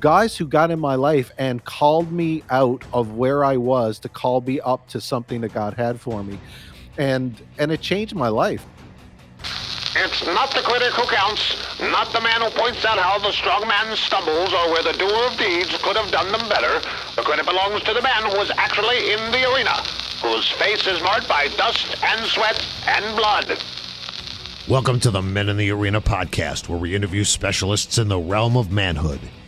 guys who got in my life and called me out of where I was to call me up to something that God had for me. And and it changed my life. It's not the critic who counts, not the man who points out how the strong man stumbles or where the doer of deeds could have done them better. The credit belongs to the man who was actually in the arena, whose face is marked by dust and sweat and blood. Welcome to the Men in the Arena podcast, where we interview specialists in the realm of manhood.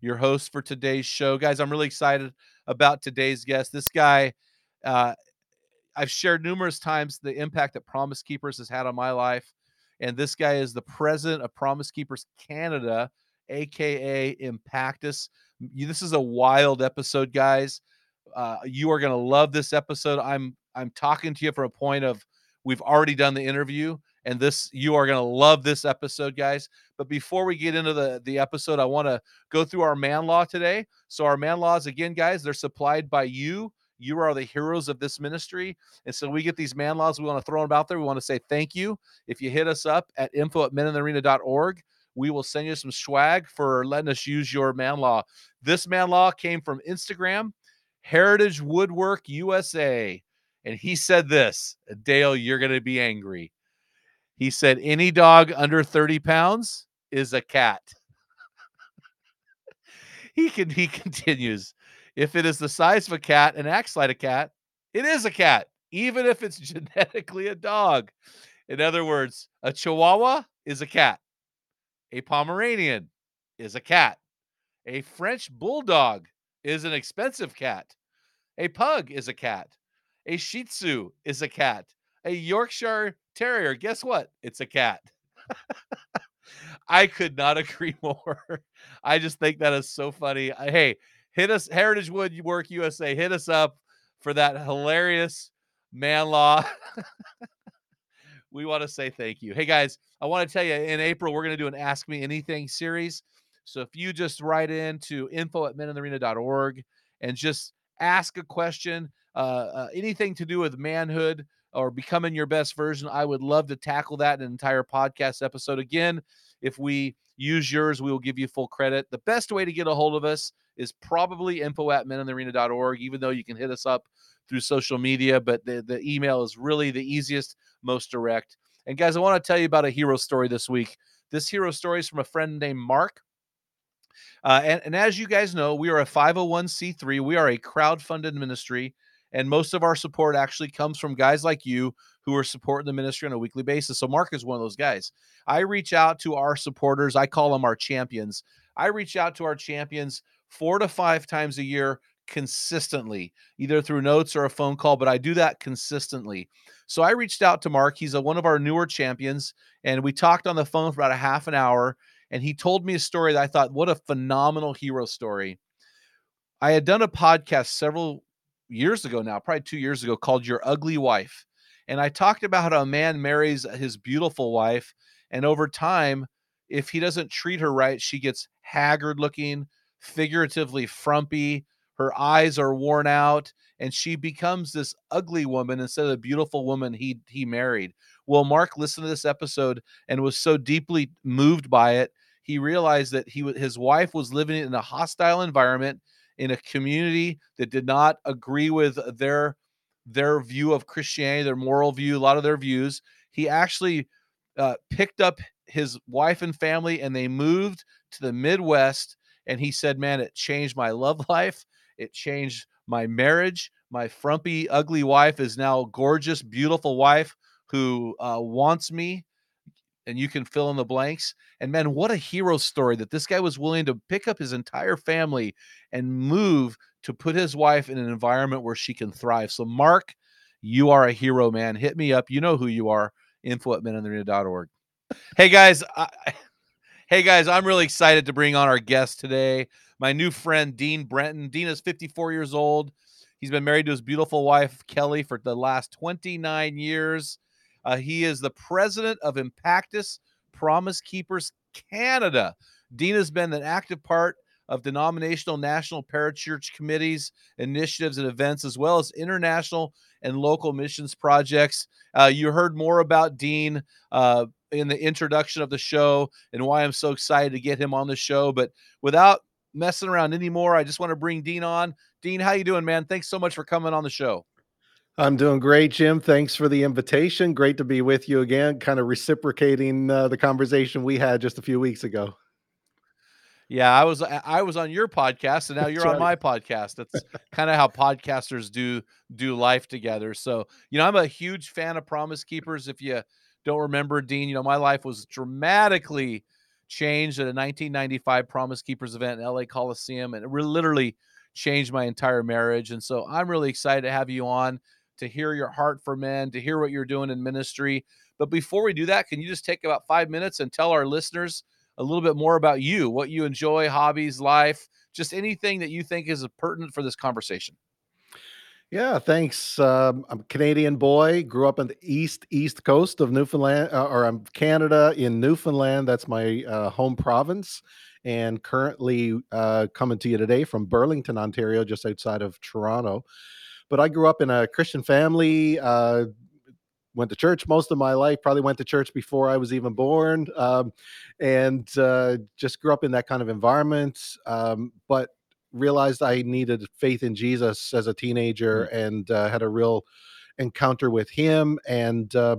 your host for today's show. Guys, I'm really excited about today's guest. This guy, uh, I've shared numerous times the impact that Promise Keepers has had on my life. And this guy is the president of Promise Keepers Canada, aka Impactus. This is a wild episode, guys. Uh, you are going to love this episode. I'm I'm talking to you from a point of we've already done the interview, and this you are going to love this episode, guys. But before we get into the the episode, I want to go through our man law today. So our man laws again, guys, they're supplied by you. You are the heroes of this ministry. And so we get these man laws. We want to throw them out there. We want to say thank you. If you hit us up at info at meninthearena.org, we will send you some swag for letting us use your man law. This man law came from Instagram, Heritage Woodwork USA. And he said this Dale, you're going to be angry. He said, any dog under 30 pounds is a cat. he can he continues if it is the size of a cat and acts like a cat it is a cat even if it's genetically a dog. In other words a chihuahua is a cat. A pomeranian is a cat. A french bulldog is an expensive cat. A pug is a cat. A shih tzu is a cat a yorkshire terrier guess what it's a cat I could not agree more. I just think that is so funny. Hey, hit us, Heritage Woodwork USA, hit us up for that hilarious man law. we want to say thank you. Hey guys, I want to tell you in April, we're going to do an Ask Me Anything series. So if you just write in to info at meninthearena.org and just ask a question, uh, uh, anything to do with manhood or becoming your best version, I would love to tackle that in an entire podcast episode. Again, if we use yours, we will give you full credit. The best way to get a hold of us is probably info at meninthearena.org, even though you can hit us up through social media, but the, the email is really the easiest, most direct. And guys, I want to tell you about a hero story this week. This hero story is from a friend named Mark. Uh, and, and as you guys know, we are a 501c3. We are a crowd-funded ministry, and most of our support actually comes from guys like you who are supporting the ministry on a weekly basis. So Mark is one of those guys. I reach out to our supporters. I call them our champions. I reach out to our champions four to five times a year consistently, either through notes or a phone call, but I do that consistently. So I reached out to Mark. He's a, one of our newer champions, and we talked on the phone for about a half an hour. And he told me a story that I thought, what a phenomenal hero story. I had done a podcast several years ago now, probably two years ago, called Your Ugly Wife. And I talked about how a man marries his beautiful wife, and over time, if he doesn't treat her right, she gets haggard looking, figuratively frumpy. Her eyes are worn out, and she becomes this ugly woman instead of the beautiful woman he he married. Well, Mark listened to this episode and was so deeply moved by it, he realized that he his wife was living in a hostile environment in a community that did not agree with their their view of Christianity, their moral view, a lot of their views. He actually uh, picked up his wife and family and they moved to the Midwest. And he said, Man, it changed my love life. It changed my marriage. My frumpy, ugly wife is now gorgeous, beautiful wife who uh, wants me. And you can fill in the blanks. And man, what a hero story that this guy was willing to pick up his entire family and move to put his wife in an environment where she can thrive. So, Mark, you are a hero, man. Hit me up. You know who you are. Info at meninthearena.org. Hey guys, I, hey guys, I'm really excited to bring on our guest today. My new friend Dean Brenton. Dean is 54 years old. He's been married to his beautiful wife Kelly for the last 29 years. Uh, he is the president of Impactus Promise Keepers Canada. Dean has been an active part of denominational national parachurch committees, initiatives, and events, as well as international and local missions projects. Uh, you heard more about Dean uh, in the introduction of the show and why I'm so excited to get him on the show. But without messing around anymore, I just want to bring Dean on. Dean, how you doing, man? Thanks so much for coming on the show. I'm doing great, Jim. Thanks for the invitation. Great to be with you again, kind of reciprocating uh, the conversation we had just a few weeks ago. Yeah, I was I was on your podcast, and now you're on my podcast. That's kind of how podcasters do do life together. So, you know, I'm a huge fan of Promise Keepers. If you don't remember, Dean, you know, my life was dramatically changed at a 1995 Promise Keepers event in LA Coliseum, and it really literally changed my entire marriage. And so, I'm really excited to have you on to hear your heart for men, to hear what you're doing in ministry. But before we do that, can you just take about five minutes and tell our listeners? a little bit more about you, what you enjoy, hobbies, life, just anything that you think is pertinent for this conversation. Yeah, thanks. Um, I'm a Canadian boy. Grew up on the east east coast of Newfoundland, uh, or I'm Canada in Newfoundland. That's my uh, home province, and currently uh, coming to you today from Burlington, Ontario, just outside of Toronto. But I grew up in a Christian family. Uh, went to church most of my life. Probably went to church before I was even born, um, and uh, just grew up in that kind of environment. Um, but realized I needed faith in Jesus as a teenager, mm-hmm. and uh, had a real encounter with Him, and uh,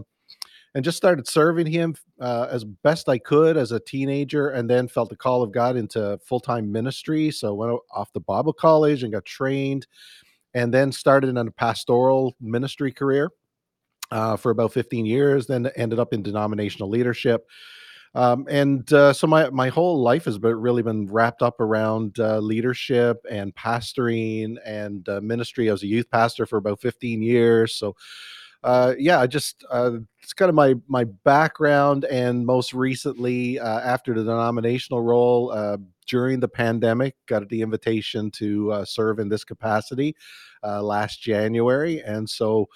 and just started serving Him uh, as best I could as a teenager, and then felt the call of God into full time ministry. So went off to Bible college and got trained. And then started in a pastoral ministry career uh, for about 15 years, then ended up in denominational leadership. Um, and uh, so my my whole life has been, really been wrapped up around uh, leadership and pastoring and uh, ministry. I was a youth pastor for about 15 years. So uh, yeah, I just uh, it's kind of my my background. And most recently, uh, after the denominational role during the pandemic, got the invitation to serve in this capacity last January, and so.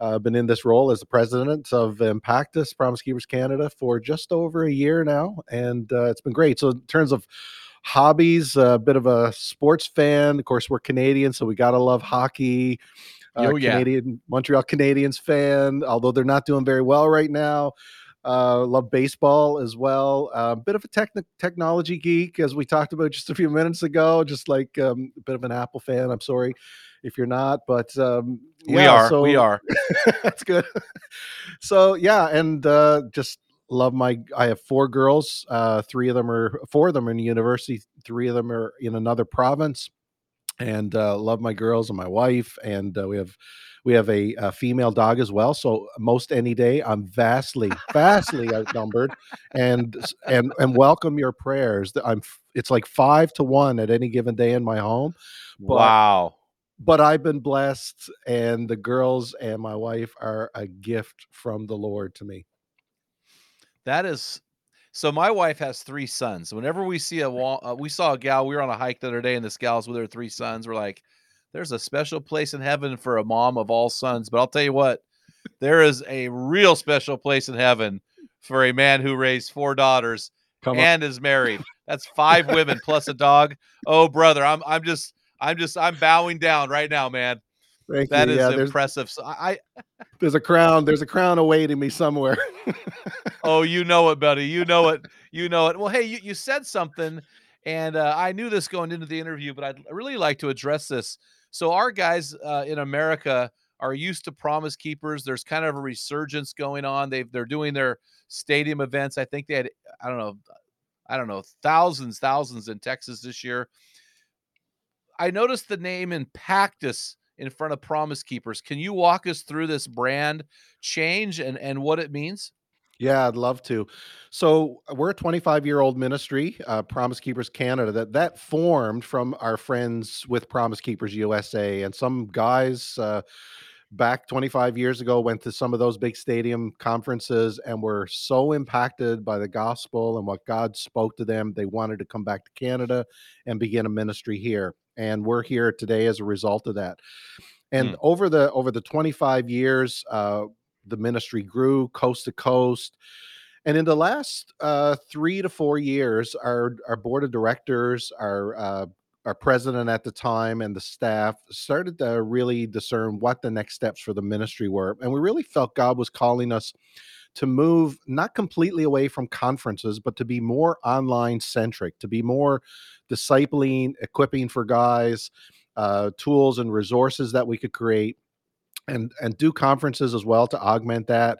I've uh, been in this role as the president of Impactus Promise Keepers Canada for just over a year now, and uh, it's been great. So, in terms of hobbies, a bit of a sports fan. Of course, we're Canadian, so we gotta love hockey. Uh, oh, yeah. Canadian Montreal Canadiens fan, although they're not doing very well right now. Uh, love baseball as well. A uh, bit of a techn- technology geek, as we talked about just a few minutes ago. Just like um, a bit of an Apple fan. I'm sorry if you're not, but um, yeah, we are. So, we are. that's good. so yeah, and uh, just love my. I have four girls. Uh, three of them are four of them are in university. Three of them are in another province, and uh, love my girls and my wife. And uh, we have we have a, a, female dog as well. So most any day, I'm vastly, vastly outnumbered, and and and welcome your prayers. I'm. It's like five to one at any given day in my home. But, wow but I've been blessed, and the girls and my wife are a gift from the Lord to me. That is so. My wife has three sons. Whenever we see a wall, uh, we saw a gal. We were on a hike the other day, and this gal's with her three sons. We're like, "There's a special place in heaven for a mom of all sons." But I'll tell you what, there is a real special place in heaven for a man who raised four daughters Come and is married. That's five women plus a dog. Oh, brother, I'm I'm just I'm just I'm bowing down right now, man. Thank That you. is Yeah, impressive. So I, there's a crown. There's a crown awaiting me somewhere. oh, you know it, buddy. You know it. You know it. Well, hey, you, you said something, and uh, I knew this going into the interview, but I'd really like to address this. So our guys uh, in America are used to promise keepers. There's kind of a resurgence going on. They've they're doing their stadium events. I think they had I don't know, I don't know, thousands, thousands in Texas this year. I noticed the name Impactus in front of Promise Keepers. Can you walk us through this brand change and and what it means? Yeah, I'd love to. So uh, we're a 25 year old ministry, uh, Promise Keepers Canada, that that formed from our friends with Promise Keepers USA, and some guys uh, back 25 years ago went to some of those big stadium conferences and were so impacted by the gospel and what God spoke to them, they wanted to come back to Canada and begin a ministry here. And we're here today as a result of that. And Mm. over the over the 25 years, uh, the ministry grew coast to coast. And in the last uh, three to four years, our our board of directors, our uh, our president at the time, and the staff started to really discern what the next steps for the ministry were. And we really felt God was calling us to move not completely away from conferences, but to be more online centric, to be more discipling, equipping for guys, uh, tools and resources that we could create and and do conferences as well to augment that.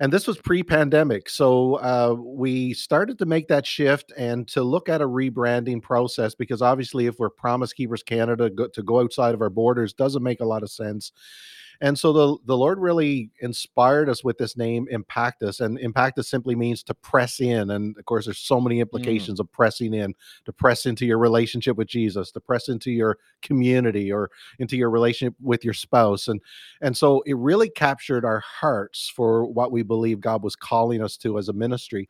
And this was pre-pandemic so uh, we started to make that shift and to look at a rebranding process because obviously if we're promise keepers canada go, to go outside of our borders doesn't make a lot of sense and so the, the lord really inspired us with this name Impactus and Impactus simply means to press in and of course there's so many implications of pressing in to press into your relationship with jesus to press into your community or into your relationship with your spouse and and so it really captured our hearts for what we believe god was calling us to as a ministry.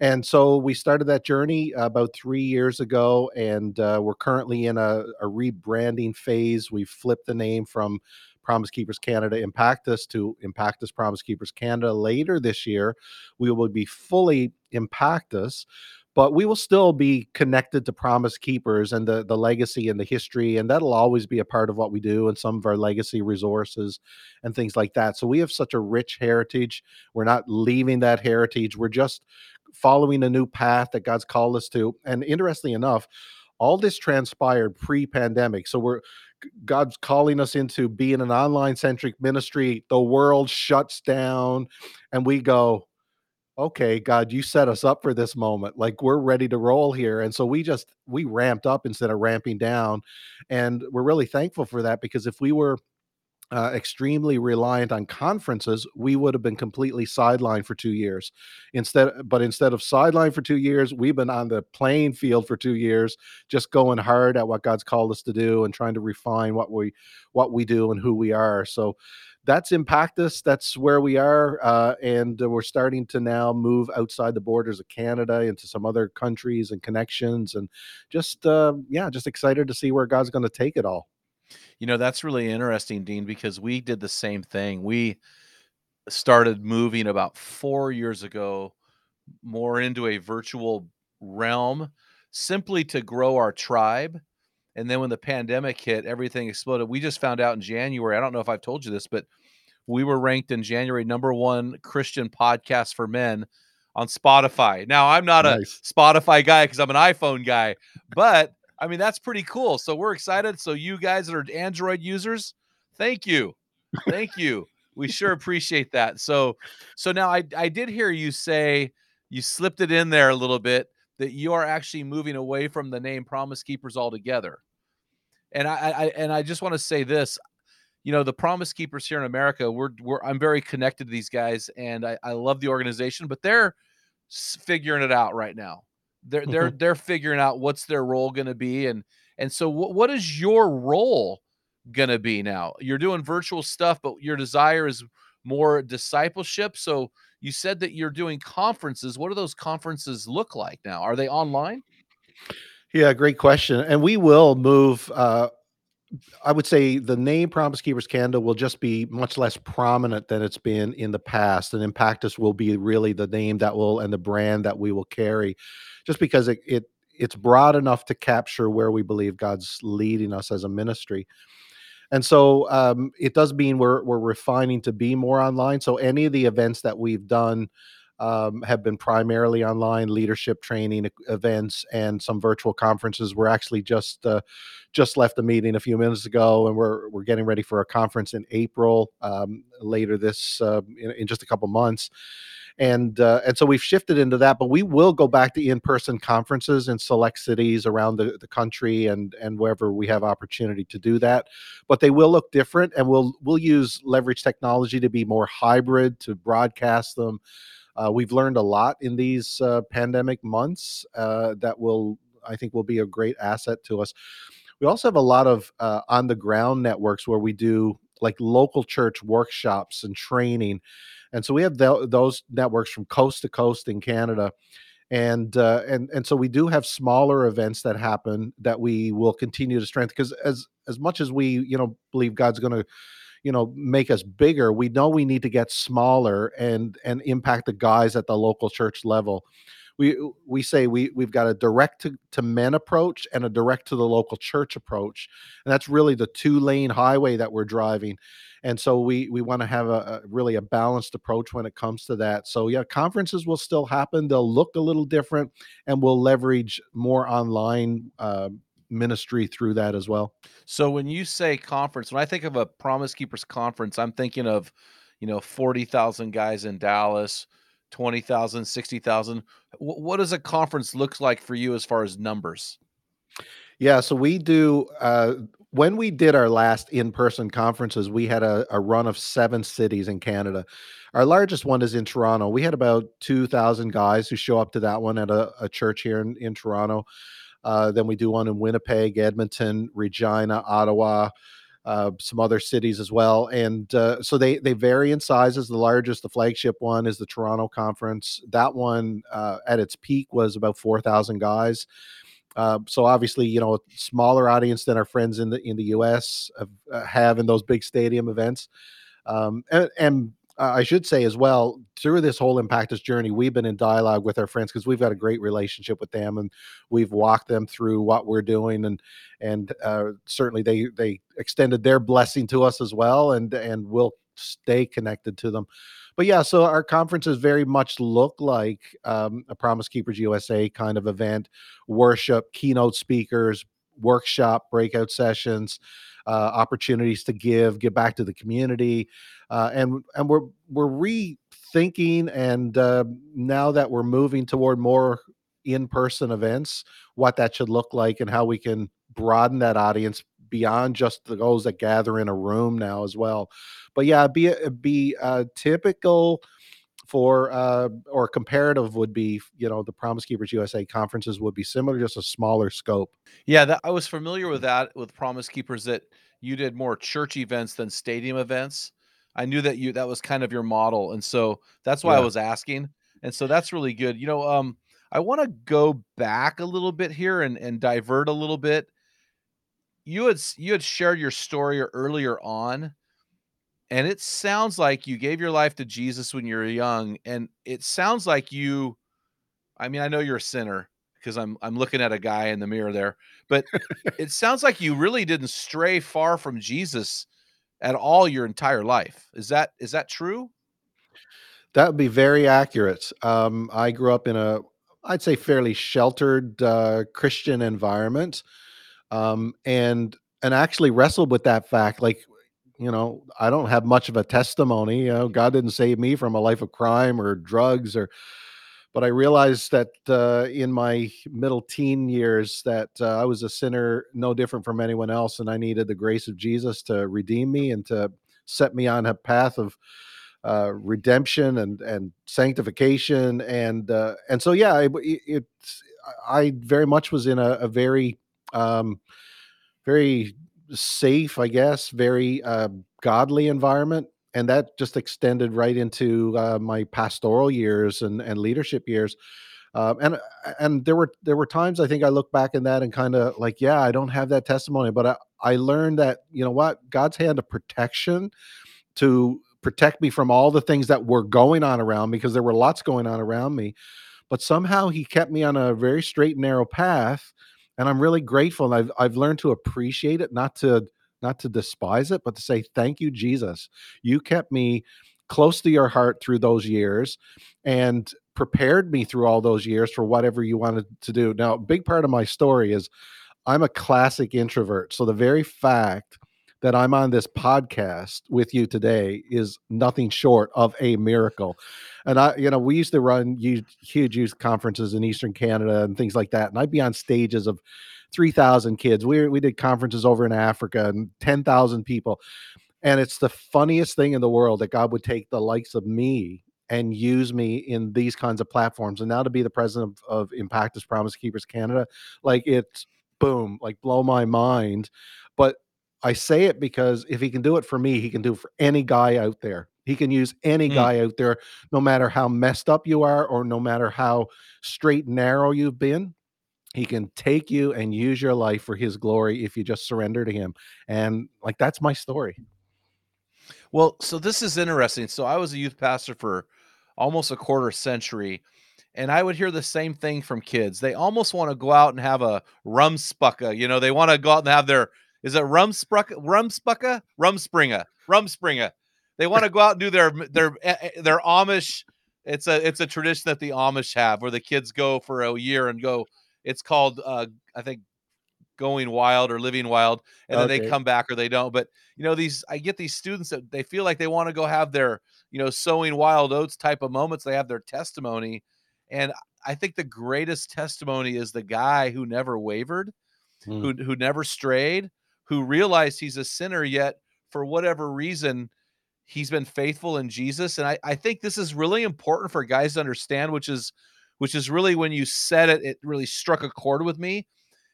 And so we started that journey about three years ago and uh, we're currently in a, a rebranding phase. We've flipped the name from promise keepers canada Impactus to Impactus promise keepers canada later this year we will be fully Impactus but we will still be connected to promise keepers and the the legacy and the history and that'll always be a part of what we do and some of our legacy resources and things like that. So we have such a rich heritage. We're not leaving that heritage. We're just following a new path that god's called us to. And interestingly enough all this transpired pre-pandemic. So we're god's calling us into being an online centric ministry the world shuts down and we go okay god you set us up for this moment. Like we're ready to roll here. And so we just we ramped up instead of ramping down. And we're really thankful for that because if we were uh, extremely reliant on conferences, we would have been completely sidelined for two years. Instead, but instead of sidelined for two years, we've been on the playing field for two years, just going hard at what God's called us to do and trying to refine what we what we do and who we are. So that's Impactus. That's where we are, uh, and uh, we're starting to now move outside the borders of Canada into some other countries and connections, and just uh, yeah, just excited to see where God's going to take it all. You know, that's really interesting, Dean, because we did the same thing. We started moving about four years ago more into a virtual realm simply to grow our tribe. And then when the pandemic hit, everything exploded. We just found out in January. I don't know if I've told you this, but we were ranked in January number one Christian podcast for men on Spotify. Now, I'm not Nice. a Spotify guy because I'm an iPhone guy, but I mean, that's pretty cool. So we're excited. So, you guys that are Android users, thank you. Thank you. We sure appreciate that. So, so now I, I did hear you say you slipped it in there a little bit that you are actually moving away from the name Promise Keepers altogether. And I, I and I just want to say this, you know, the Promise Keepers here in America, we're, we're I'm very connected to these guys, and I, I love the organization, but they're figuring it out right now. They're they're they're figuring out what's their role going to be, and and so what what is your role going to be now? You're doing virtual stuff, but your desire is more discipleship. So you said that you're doing conferences. What do those conferences look like now? Are they online? Yeah, great question. And we will move. Uh, I would say the name Promise Keepers Canada will just be much less prominent than it's been in the past, and Impactus will be really the name that will and the brand that we will carry, just because it, it it's broad enough to capture where we believe God's leading us as a ministry. and so um, it does mean we're we're refining to be more online. So any of the events that we've done um, have been primarily online leadership training events and some virtual conferences. We're actually just uh, just left the meeting a few minutes ago, and we're we're getting ready for a conference in April um, later this uh, in, in, just a couple months. And uh, and so we've shifted into that, but we will go back to in-person conferences in select cities around the, the country and and wherever we have opportunity to do that. But they will look different, and we'll we'll use leverage technology to be more hybrid to broadcast them we've learned a lot in these uh, pandemic months uh, that will, I think, will be a great asset to us. We also have a lot of uh, on the ground networks where we do like local church workshops and training, and so we have th- those networks from coast to coast in Canada and uh, and and so we do have smaller events that happen that we will continue to strengthen because as as much as we you know believe God's going to you know make us bigger we know we need to get smaller and and impact the guys at the local church level. We we say we we've got a direct to, to men approach and a direct to the local church approach and that's really the two lane highway that we're driving. And so we we want to have a, a, really a balanced approach when it comes to that. So yeah conferences will still happen they'll look a little different and we'll leverage more online uh, ministry through that as well. So when you say conference, when I think of a Promise Keepers conference, I'm thinking of, you know, 40,000 guys in Dallas, 20,000, 60,000. What does a conference look like for you as far as numbers? Yeah, so we do uh, when we did our last in-person conferences, we had a, a, run of seven cities in Canada. Our largest one is in Toronto. We had about 2,000 guys who show up to that one at a, a church here in, in Toronto. Uh, then we do one in Winnipeg, Edmonton, Regina, Ottawa, uh, some other cities as well. And uh, so they they vary in sizes. The largest, the flagship one, is the Toronto Conference. That one uh, at its peak was about four thousand guys. Uh, so obviously, you know, a smaller audience than our friends in the in the U.S. have, uh, have in those big stadium events. Um, and, and I should say as well, through this whole Impactus journey, we've been in dialogue with our friends because we've got a great relationship with them, and we've walked them through what we're doing, and and uh, certainly they they extended their blessing to us as well, and and we'll stay connected to them. But yeah, so our conferences very much look like um, a Promise Keepers USA kind of event, worship, keynote speakers, workshop, breakout sessions uh, opportunities to give, give back to the community, uh, and and we're we're rethinking. And uh, now that we're moving toward more in-person events, what that should look like, and how we can broaden that audience beyond just the those that gather in a room now as well. But yeah, be be uh, typical for uh, or comparative would be you know the promise keepers usa conferences would be similar just a smaller scope. Yeah that i was familiar with that with promise keepers that you did more church events than stadium events. I knew that you that was kind of your model and so that's why yeah. i was asking and so that's really good. You know um i want to go back a little bit here and and divert a little bit. You had you had shared your story earlier on and it sounds like you gave your life to Jesus when you were young and it sounds like you I mean I know you're a sinner because I'm I'm looking at a guy in the mirror there but it sounds like you really didn't stray far from Jesus at all your entire life. Is that is that true? That would be very accurate. Um, I grew up in a I'd say fairly sheltered uh, Christian environment um, and and actually wrestled with that fact like you know, I don't have much of a testimony. You know, God didn't save me from a life of crime or drugs or but I realized that uh, in my middle teen years that uh, I was a sinner no different from anyone else and I needed the grace of Jesus to redeem me and to set me on a path of uh, redemption and and sanctification and uh, and so yeah it, it, I very much was in a, a very um, very safe, I guess, very uh, godly environment, and that just extended right into uh, my pastoral years and and leadership years. Um, and and there were there were times I think I look back in that and kind of like, yeah, I don't have that testimony, but I, I learned that you know what God's hand of protection to protect me from all the things that were going on around me because there were lots going on around me, but somehow He kept me on a very straight and narrow path and I'm really grateful. And I've I've learned to appreciate it, not to not to despise it, but to say, Thank you, Jesus. You kept me close to your heart through those years and prepared me through all those years for whatever you wanted to do. Now, a big part of my story is I'm a classic introvert. So the very fact that I'm on this podcast with you today is nothing short of a miracle. And I, you know, we used to run huge youth conferences in Eastern Canada and things like that. And I'd be on stages of 3,000 kids. We, we did conferences over in Africa and 10,000 people. And it's the funniest thing in the world that God would take the likes of me and use me in these kinds of platforms. And now to be the president of, of Impactus Promise Keepers Canada, like it's boom, like blow my mind. I say it because if he can do it for me, he can do it for any guy out there. He can use any mm. guy out there, no matter how messed up you are or no matter how straight and narrow you've been. He can take you and use your life for his glory if you just surrender to him. And like that's my story. Well, so this is interesting. So I was a youth pastor for almost a quarter century and I would hear the same thing from kids. They almost want to go out and have a rumspucka. You know, they want to go out and have their is it rumsprucka, rumspucka, rumspringa, rumspringa. They want to go out and do their their eh, eh, their Amish. It's a it's a tradition that the Amish have where the kids go for a year and go. It's called uh, I think going wild or living wild, and okay. then they come back or they don't. But you know these I get these students that they feel like they want to go have their you know sowing wild oats type of moments. They have their testimony, and I think the greatest testimony is the guy who never wavered, mm. who who never strayed, who realized he's a sinner, yet for whatever reason, he's been faithful in Jesus. And I, I think this is really important for guys to understand, which is which is really when you said it, it really struck a chord with me,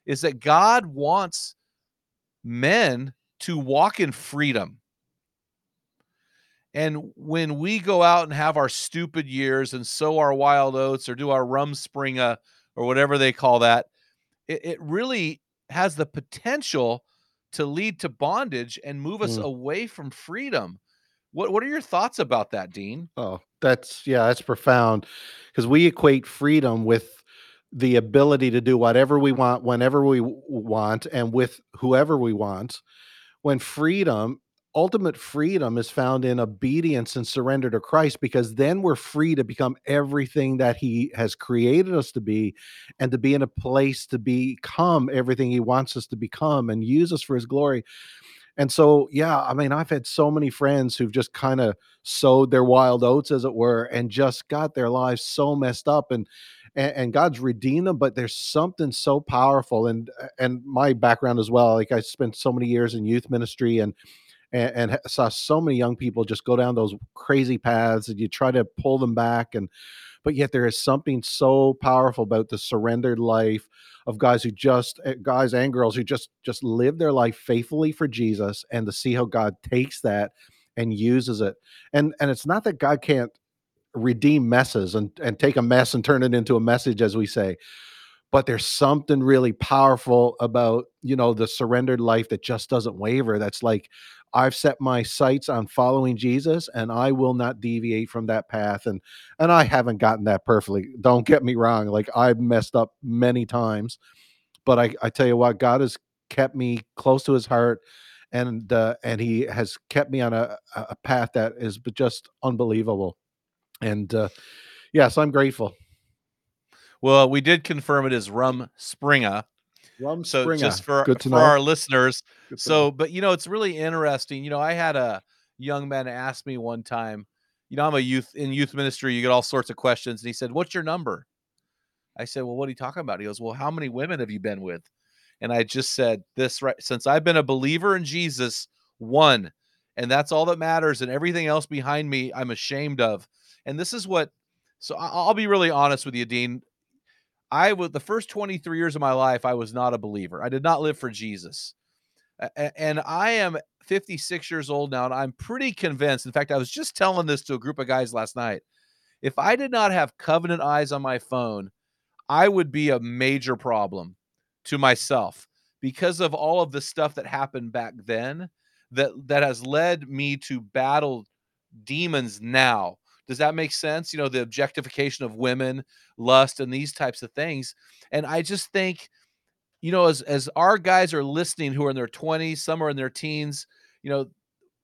is that God wants men to walk in freedom. And when we go out and have our stupid years and sow our wild oats or do our rum springa or whatever they call that, it, it really has the potential to lead to bondage and move us mm. away from freedom. What what are your thoughts about that, Dean? Oh, that's yeah, that's profound because we equate freedom with the ability to do whatever we want whenever we want and with whoever we want. When freedom ultimate freedom is found in obedience and surrender to Christ because then we're free to become everything that he has created us to be and to be in a place to become everything he wants us to become and use us for his glory. And so, yeah, I mean, I've had so many friends who've just kind of sowed their wild oats, as it were, and just got their lives so messed up. And and, God's redeemed them, but there's something so powerful. And and my background as well, like I spent so many years in youth ministry and and, and saw so many young people just go down those crazy paths and you try to pull them back and but yet there is something so powerful about the surrendered life of guys who just eh, guys and girls who just just live their life faithfully for Jesus and to see how God takes that and uses it. And and it's not that God can't redeem messes and and take a mess and turn it into a message as we say but there's something really powerful about you know the surrendered life that just doesn't waver that's like I've set my sights on following Jesus and I will not deviate from that path. And and I haven't gotten that perfectly. Don't get me wrong. Like I've messed up many times. But I, I tell you what, God has kept me close to his heart and uh, and he has kept me on a, a path that is just unbelievable. And uh yes, I'm grateful. Well, we did confirm it is rum springa Rum so Springer. just for for know. our listeners. So, but you know, it's really interesting. You know, I had a young man ask me one time. You know, I'm a youth in youth ministry. You get all sorts of questions, and he said, "What's your number?" I said, "Well, what are you talking about?" He goes, "Well, how many women have you been with?" And I just said, "This right since I've been a believer in Jesus, one, and that's all that matters, and everything else behind me, I'm ashamed of." And this is what. So I'll be really honest with you, Dean. I was the first 23 years of my life, I was not a believer. I did not live for Jesus. And I am 56 years old now, and I'm pretty convinced. In fact, I was just telling this to a group of guys last night. If I did not have covenant eyes on my phone, I would be a major problem to myself because of all of the stuff that happened back then that that has led me to battle demons now does that make sense? You know, the objectification of women, lust, and these types of things. And I just think you know, as as our guys are listening who are in their 20s, some are in their teens, you know,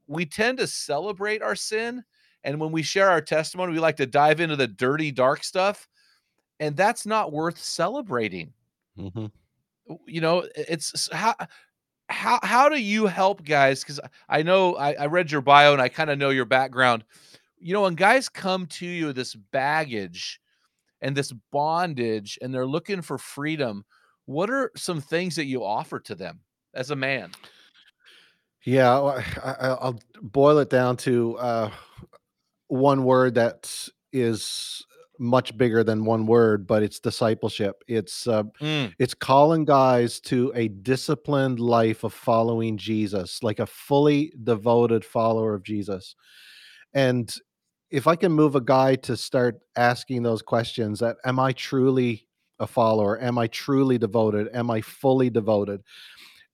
we tend to celebrate our sin. And when we share our testimony, we like to dive into the dirty, dark stuff. And that's not worth celebrating. Mhm. You know, it's how how how do you help guys? Because I know I, I read your bio and I kind of know your background. You know, when guys come to you with this baggage and this bondage and they're looking for freedom, what are some things that you offer to them as a man? Yeah, I, I, I'll boil it down to uh, one word that is much bigger than one word, but it's discipleship. It's uh, Mm, it's calling guys to a disciplined life of following Jesus, like a fully devoted follower of Jesus. And if I can move a guy to start asking those questions, that am I truly a follower? Am I truly devoted? Am I fully devoted?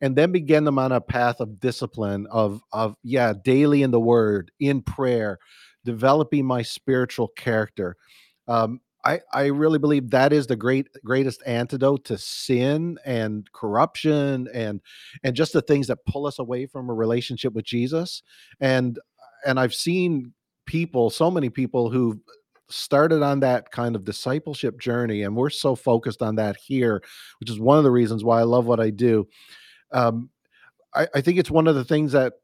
and then begin them on a path of discipline of of yeah daily in the word in prayer developing my spiritual character um I, I really believe that is the great greatest antidote to sin and corruption and and just the things that pull us away from a relationship with Jesus and and I've seen people so many people who started on that kind of discipleship journey and we're so focused on that here which is one of the reasons why I love what I do um, I, I think it's one of the things that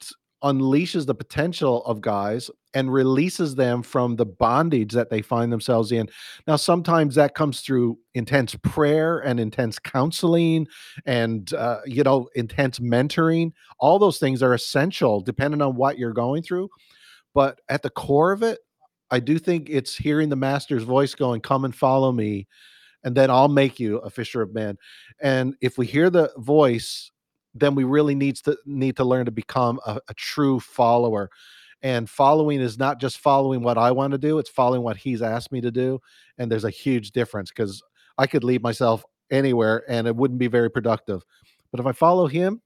unleashes the potential of guys and releases them from the bondage that they find themselves in. Now, sometimes that comes through intense prayer and intense counseling and, uh, you know, intense mentoring. All those things are essential depending on what you're going through. But at the core of it, I do think it's hearing the master's voice going, Come and follow me, and then I'll make you a fisher of men. And if we hear the voice then we really needs to need to learn to become a, a true follower. And following is not just following what I want to do, it's following what he's asked me to do. And there's a huge difference because I could leave myself anywhere and it wouldn't be very productive. But if I follow him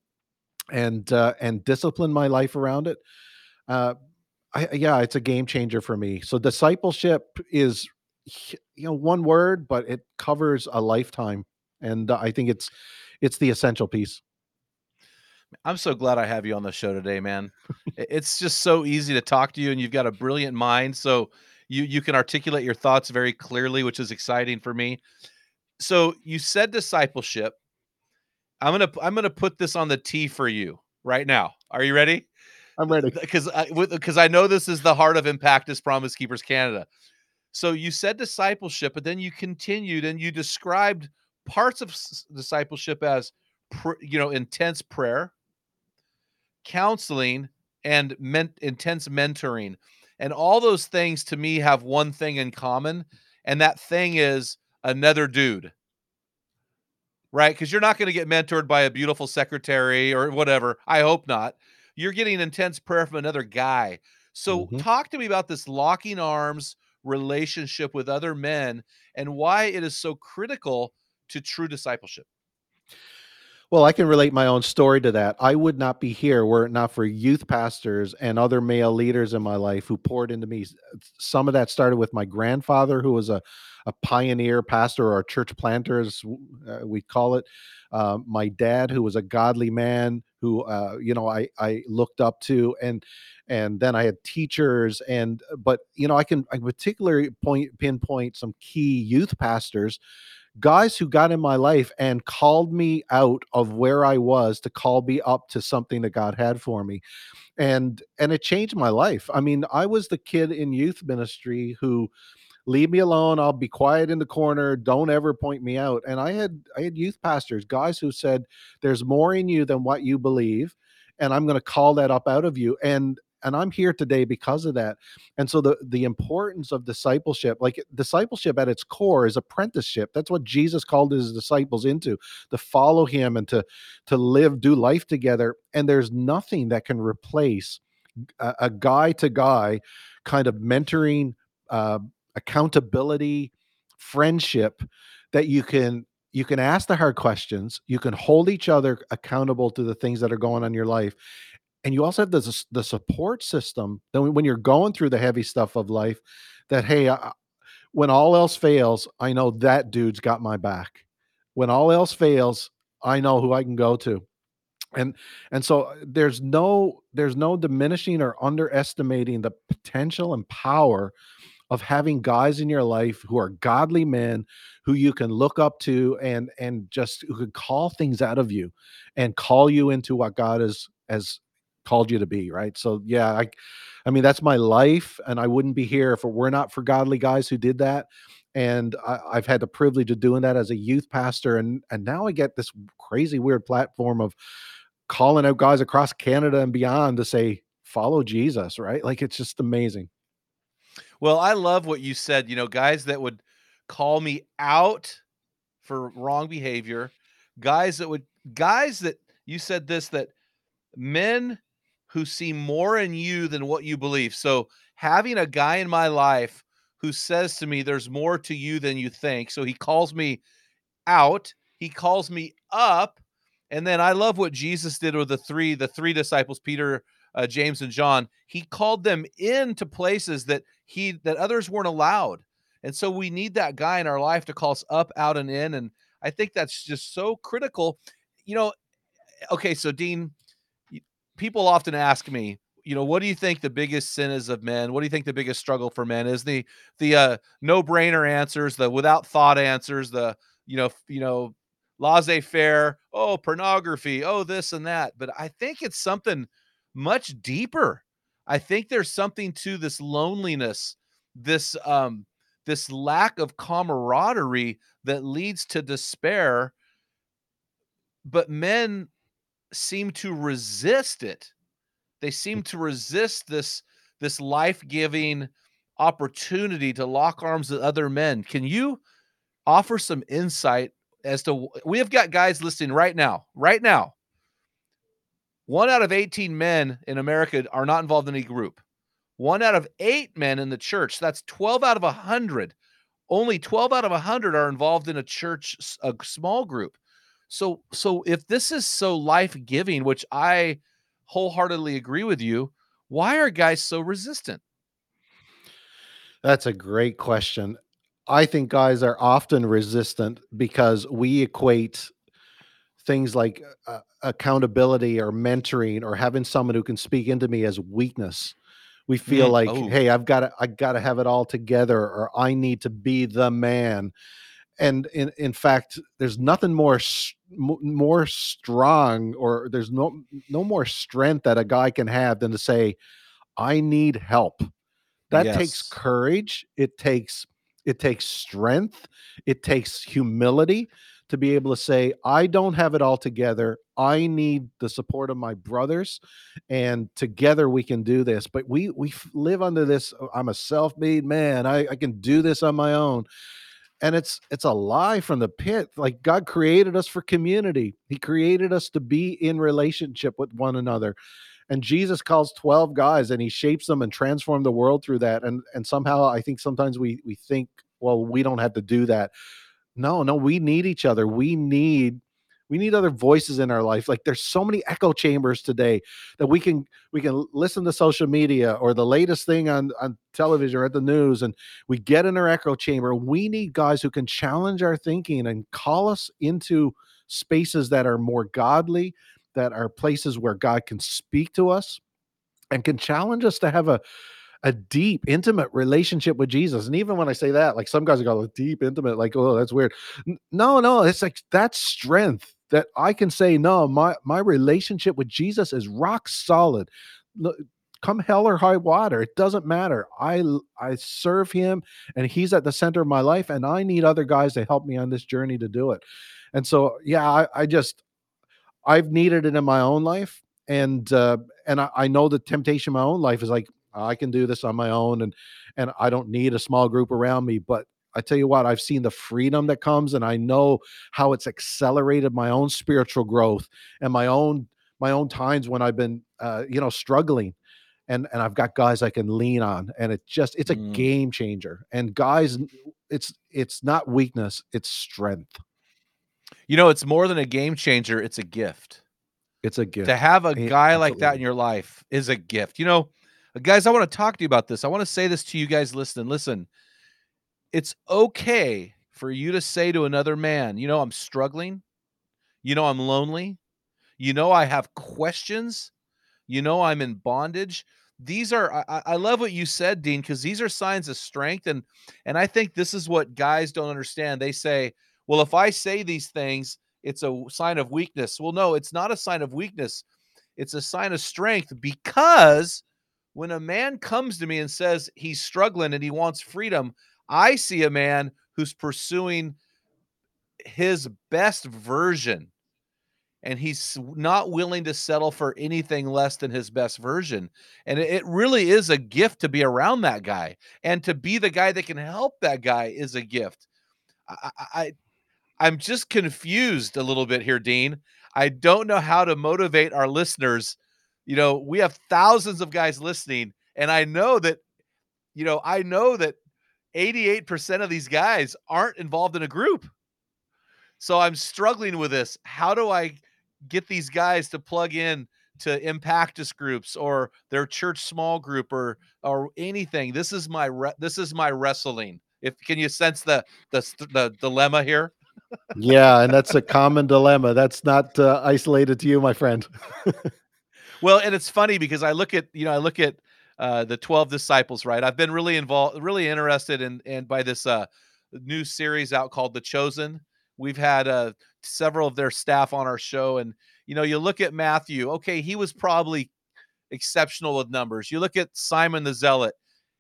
and uh, and discipline my life around it, uh, I, yeah, it's a game changer for me. So discipleship is you know one word, but it covers a lifetime, and I think it's it's the essential piece. I'm so glad I have you on the show today, man. It's just so easy to talk to you, and you've got a brilliant mind. So you you can articulate your thoughts very clearly, which is exciting for me. So you said discipleship. I'm gonna I'm gonna put this on the T for you right now. Are you ready? I'm ready. Because I because I know this is the heart of Impactus Promise Keepers Canada. So you said discipleship, but then you continued and you described parts of discipleship as you know intense prayer counseling and men- intense mentoring. And all those things to me have one thing in common, and that thing is another dude. Right? Because you're not going to get mentored by a beautiful secretary or whatever. I hope not. You're getting intense prayer from another guy. So, Mhm. talk to me about this locking arms relationship with other men and why it is so critical to true discipleship. Well, I can relate my own story to that. I would not be here were it not for youth pastors and other male leaders in my life who poured into me. Some of that started with my grandfather, who was a, a pioneer pastor or a church planter, as uh, we call it. Uh, my dad, who was a godly man, who uh, you know I I looked up to, and and then I had teachers, and but you know I can I particularly point pinpoint some key youth pastors guys who got in my life and called me out of where I was to call me up to something that God had for me. And and it changed my life. I mean, I was the kid in youth ministry who leave me alone, I'll be quiet in the corner, don't ever point me out. And I had I had youth pastors, guys who said there's more in you than what you believe and I'm going to call that up out of you and and I'm here today because of that. And so the the importance of discipleship, like discipleship at its core is apprenticeship. That's what Jesus called his disciples into, to follow him and to to live, do life together. And there's nothing that can replace a, guy to guy kind of mentoring, uh, accountability, friendship that you can you can ask the hard questions you can hold each other accountable to the things that are going on in your life and you also have the the support system that when you're going through the heavy stuff of life that hey I, when all else fails i know that dude's got my back when all else fails I know who I can go to. And and so uh, there's no there's no diminishing or underestimating the potential and power of having guys in your life who are godly men who you can look up to and and just who can call things out of you and call you into what God has has called you to be right? So yeah i i mean that's my life and i wouldn't be here if it were not for godly guys who did that and I, have had the privilege of doing that as a youth pastor and and now i get this crazy weird platform of calling out guys across canada and beyond to say follow jesus right? Like it's just amazing well, I love what you said. You know, guys that would call me out for wrong behavior, guys that would, guys that you said this, that men who see more in you than what you believe. So having a guy in my life who says to me, there's more to you than you think. So he calls me out, he calls me up. And then I love what Jesus did with the three, the three disciples, Peter, uh, James and John, he called them into places that he that others weren't allowed. And so we need that guy in our life to call us up, out, and in. And I think that's just so critical. You know, okay, so Dean, people often ask me, you know, what do you think the biggest sin is of men? What do you think the biggest struggle for men is? The the uh, no-brainer answers, the without thought answers, the you know, you know, laissez-faire, oh, pornography, oh, this and that. But I think it's something much deeper. I think there's something to this loneliness, this um this lack of camaraderie that leads to despair. But men seem to resist it. They seem to resist this this life-giving opportunity to lock arms with other men. Can you offer some insight as to we have got guys listening right now, right now one out of 18 men in America are not involved in any group. One out of eight men in the church, that's 12 out of 100. Only 12 out of 100 are involved in a church, a small group. So, so if this is so life giving, which I wholeheartedly agree with you, why are guys so resistant? That's a great question. I think guys are often resistant because we equate things like uh, accountability or mentoring or having someone who can speak into me as weakness we feel mm, like oh. hey i've got to i got to have it all together or i need to be the man and in in fact there's nothing more more strong or there's no no more strength that a guy can have than to say i need help that yes. takes courage it takes it takes strength it takes humility to be able to say, I don't have it all together. I need the support of my brothers, and together we can do this. But we we live under this. Oh, I'm a self-made man. I, I can do this on my own. And it's it's a lie from the pit. Like God created us for community. He created us to be in relationship with one another. And Jesus calls 12 guys and he shapes them and transforms the world through that. And and somehow I think sometimes we we think, well, we don't have to do that no, no, we need each other. We need we need other voices in our life like there's so many echo chambers today that we can we can listen to social media or the latest thing on on television or at the news and we get in our echo chamber we need guys who can challenge our thinking and call us into spaces that are more godly that are places where god can speak to us and can challenge us to have a a deep, intimate relationship with Jesus. And even when I say that, like some guys go, deep, intimate, like, oh, that's weird. No, no, it's like that's strength that I can say, no, my my relationship with Jesus is rock solid. Look, come hell or high water it doesn't matter i i serve him and he's at the center of my life and i need other guys to help me on this journey to do it and so yeah i, I just i've needed it in my own life and uh and I, I know the temptation in my own life is like I can do this on my own and and I don't need a small group around me, but I tell you what, I've seen the freedom that comes and I know how it's accelerated my own spiritual growth and my own my own times when I've been uh, you know struggling and and I've got guys I can lean on and it just it's a mm. game changer. And guys it's it's not weakness, it's strength. You know, it's more than a game changer, it's a gift. It's a gift. To have a guy like that in your life is a gift. You know, guys, I want to talk to you about this. I want to say this to you guys listening. Listen, it's okay for you to say to another man, you know, I'm struggling. You know, I'm lonely. You know, I have questions. You know, I'm in bondage. These are I, I love what you said, Dean, because these are signs of strength. And and I think this is what guys don't understand. They say, well, if I say these things, it's a sign of weakness. Well, no, it's not a sign of weakness. It's a sign of strength because when a man comes to me and says he's struggling and he wants freedom, I see a man who's pursuing his best version and he's not willing to settle for anything less than his best version. And it really is a gift to be around that guy and to be the guy that can help that guy is a gift. I, I I'm just confused a little bit here, Dean. I don't know how to motivate our listeners. You know, we have thousands of guys listening, and I know that, you know, I know that 88% of these guys aren't involved in a group. So I'm struggling with this. How do I get these guys to plug in to Impactus groups or their church small group or or anything? This is my re- this is my wrestling. If can you sense the the the dilemma here? yeah, and that's a common dilemma. That's not uh, isolated to you, my friend. well, and it's funny because I look at you know I look at uh, the 12 disciples, right? I've been really involved, really interested in, and by this uh, new series out called The Chosen. We've had uh, several of their staff on our show, and you know, you look at Matthew. Okay, he was probably exceptional with numbers. You look at Simon the Zealot.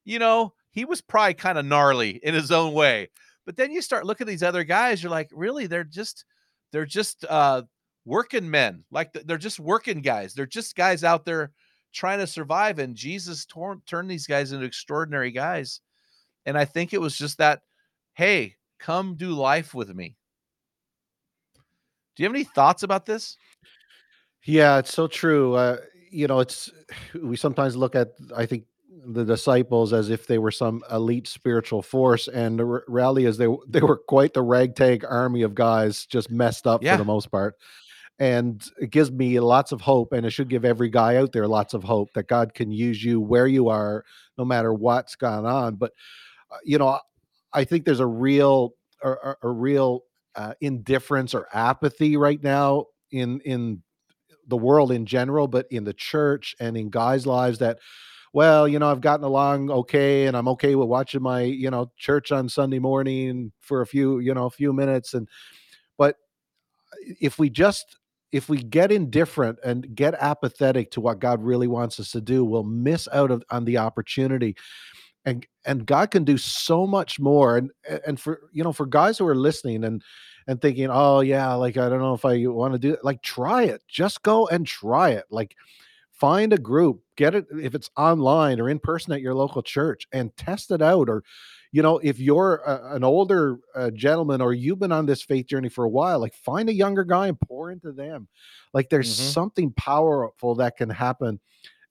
You know, he was probably kind of gnarly in his own way. But then you start looking at these other guys. You're like, really? They're just, they're just uh, working men. Like they're just working guys. They're just guys out there trying to survive. And Jesus tor- turned these guys into extraordinary guys. And I think it was just that, hey, come do life with me. Do you have any thoughts about this? Yeah, it's so true. Uh, you know, it's we sometimes look at I think the disciples as if they were some elite spiritual force, and the r- reality is they they were quite the ragtag army of guys, just messed up Yeah. for the most part. And it gives me lots of hope, and it should give every guy out there lots of hope that God can use you where you are, no matter what's gone on. But uh, you know, I think there's a real a, a- real uh, indifference or apathy right now in in the world in general, but in the church and in guys' lives that, well, you know, I've gotten along okay, and I'm okay with watching my, you know, church on Sunday morning for a few, you know, a few minutes, and but if we just if we get indifferent and get apathetic to what God really wants us to do, we'll miss out of, on the opportunity. And and God can do so much more. And and for you know, for guys who are listening and and thinking, oh yeah, like I don't know if I want to do it, like try it. Just go and try it. Like find a group, get it if it's online or in person at your local church and test it out. Or, you know, if you're a, an older uh, gentleman or you've been on this faith journey for a while, like find a younger guy and pour into them. Like there's Mhm. something powerful that can happen.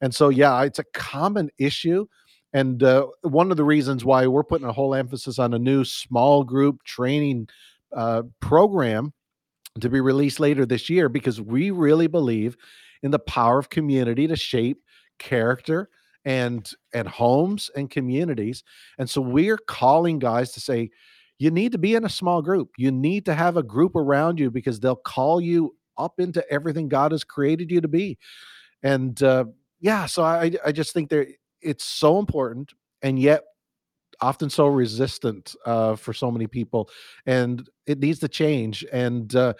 And so, yeah, it's a common issue. And uh, one of the reasons why we're putting a whole emphasis on a new small group training uh, program to be released later this year because we really believe in the power of community to shape character and and homes and communities and so we're calling guys to say you need to be in a small group. You need to have a group around you because they'll call you up into everything god has created you to be. And uh, yeah so i i just think there it's so important and yet often so resistant uh, for so many people and it needs to change and uh,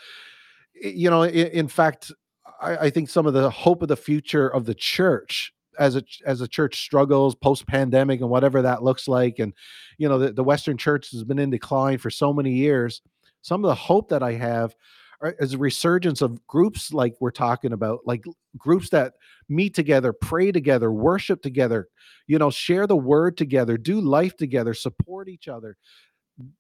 you know in, in fact I, I think some of the hope of the future of the church as a as a church struggles post pandemic and whatever that looks like and you know the, the western church has been in decline for so many years some of the hope that i have is a resurgence of groups like we're talking about like groups that meet together pray together worship together you know share the word together do life together support each other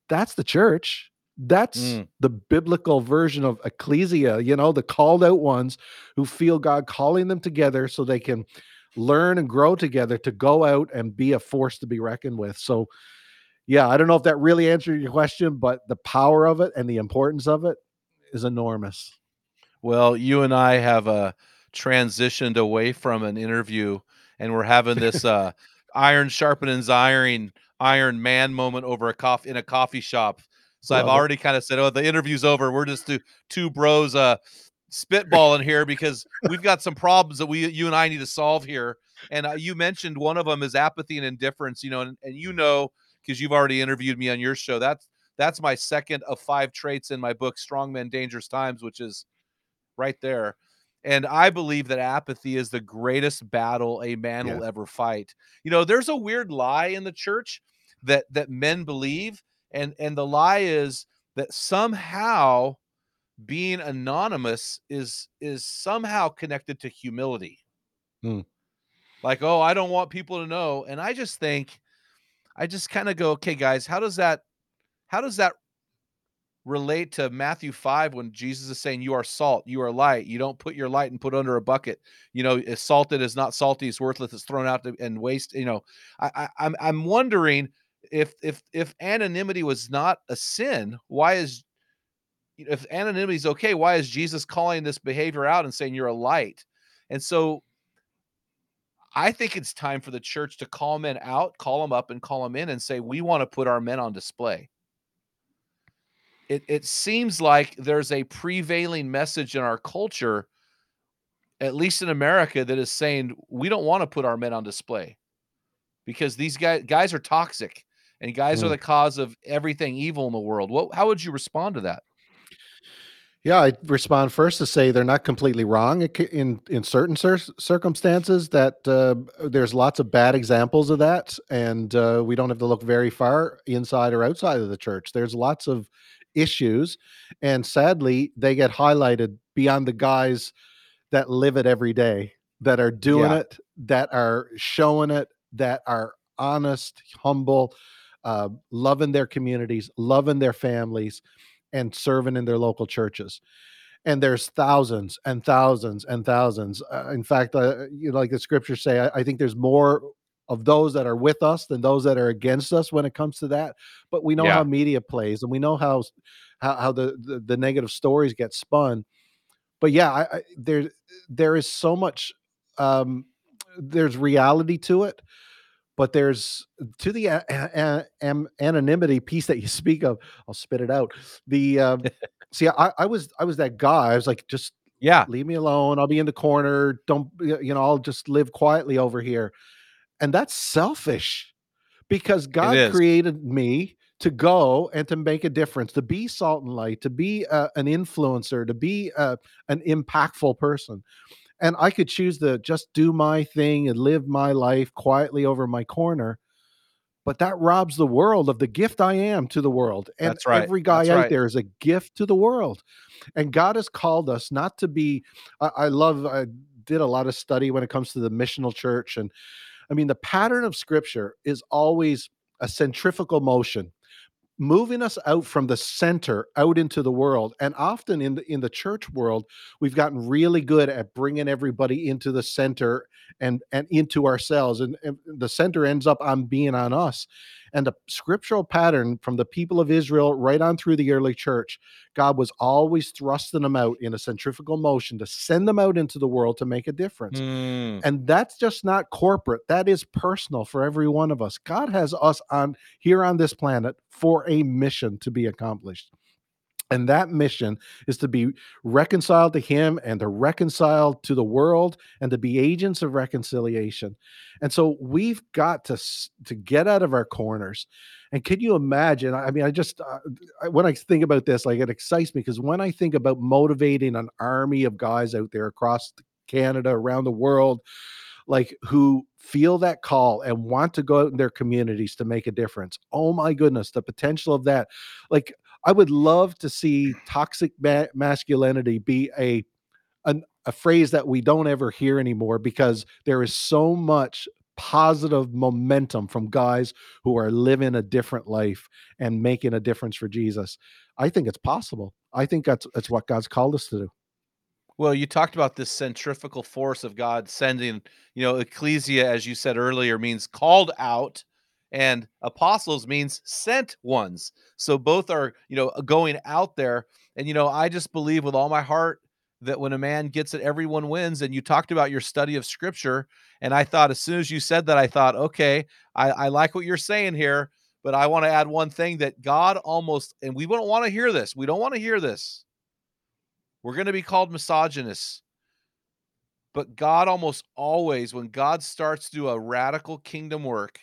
that's the church that's Mm. the biblical version of ecclesia you know the called out ones who feel god calling them together so they can learn and grow together to go out and be a force to be reckoned with so yeah i don't know if that really answered your question but the power of it and the importance of it is enormous Well, you and I have uh, transitioned away from an interview, and we're having this uh, iron sharpenings iron iron man moment over a coffee in a coffee shop. So I've Love it. already kind of said, "Oh, the interview's over. We're just two, two bros uh spitballing here because we've got some problems that we you and I need to solve here." And uh, you mentioned one of them is apathy and indifference, you know, and, and you know because you've already interviewed me on your show. That's that's my second of five traits in my book Strong Men Dangerous Times, which is right there. And I believe that apathy is the greatest battle a man Yeah. will ever fight. You know, there's a weird lie in the church that that men believe and and the lie is that somehow being anonymous is is somehow connected to humility. Hmm. Like, oh, I don't want people to know. And I just think I just kind of go, okay, guys, how does that how does that relate to Matthew 5 when Jesus is saying you are salt, you are light. You don't put your light and put under a bucket. You know, is salted is not salty, it's worthless, it's thrown out to, and waste. You know, I, I I'm I'm wondering if if if anonymity was not a sin, why is you know, if anonymity is okay, why is Jesus calling this behavior out and saying you're a light? And so I think it's time for the church to call men out, call them up, and call them in and say, we want to put our men on display. It, it seems like there's a prevailing message in our culture, at least in America, that is saying we don't want to put our men on display because these guys guys are toxic and guys are Mm. the cause of everything evil in the world. What how would you respond to that? Yeah, I respond first to say they're not completely wrong in in certain cir- circumstances. That uh, there's lots of bad examples of that, and uh, we don't have to look very far inside or outside of the church. There's lots of issues, and sadly, they get highlighted beyond the guys that live it every day, that are doing Yeah. it, that are showing it, that are honest, humble, uh, loving their communities, loving their families, and serving in their local churches. And there's thousands and thousands and thousands. Uh, in fact, uh, you know, like the scriptures say, I, I think there's more of those that are with us than those that are against us when it comes to that. But we know Yeah. how media plays, and we know how how, how the, the the negative stories get spun. But yeah, I, I, there there is so much. Um, there's reality to it, but there's to the a- a- a- anonymity piece that you speak of. I'll spit it out. The um, see, I, I was I was that guy. I was like, just Yeah. leave me alone. I'll be in the corner. Don't you know? I'll just live quietly over here, and that's selfish because God created me to go and to make a difference, to be salt and light, to be uh, an influencer, to be uh, an impactful person. And I could choose to just do my thing and live my life quietly over my corner. But that robs the world of the gift I am to the world. And That's right. every guy That's out right. there is a gift to the world. And God has called us not to be, I, I love, I did a lot of study when it comes to the missional church. And I mean, the pattern of scripture is always a centrifugal motion moving us out from the center out into the world and often in the in the church world we've gotten really good at bringing everybody into the center and and into ourselves and, and the center ends up on being on us and the scriptural pattern from the people of israel right on through the early church god was always thrusting them out in a centrifugal motion to send them out into the world to make a difference. Mm, and that's just not corporate. That is personal for every one of us. God has us on here on this planet for a mission to be accomplished and that mission is to be reconciled to him and to reconcile to the world and to be agents of reconciliation and so we've got to to get out of our corners and can you imagine i mean i just uh, when i think about this like it excites me because when i think about motivating an army of guys out there across canada around the world like who feel that call and want to go out in their communities to make a difference. Oh my goodness, the potential of that. Like I would love to see toxic ma- masculinity be a an, a phrase that we don't ever hear anymore because there is so much positive momentum from guys who are living a different life and making a difference for Jesus. I think it's possible. I think that's that's what God's called us to do. Well, you talked about this centrifugal force of God sending, you know, ecclesia, as you said earlier, means called out, and apostles means sent ones. So both are, you know, going out there. And, you know, I just believe with all my heart that when a man gets it, everyone wins. And you talked about your study of scripture. And I thought, as soon as you said that, I thought, okay, I, I like what you're saying here. But I want to add one thing that God almost, and we don't want to hear this. We don't want to hear this. We're going to be called misogynists. But God almost always, when God starts to do a radical kingdom work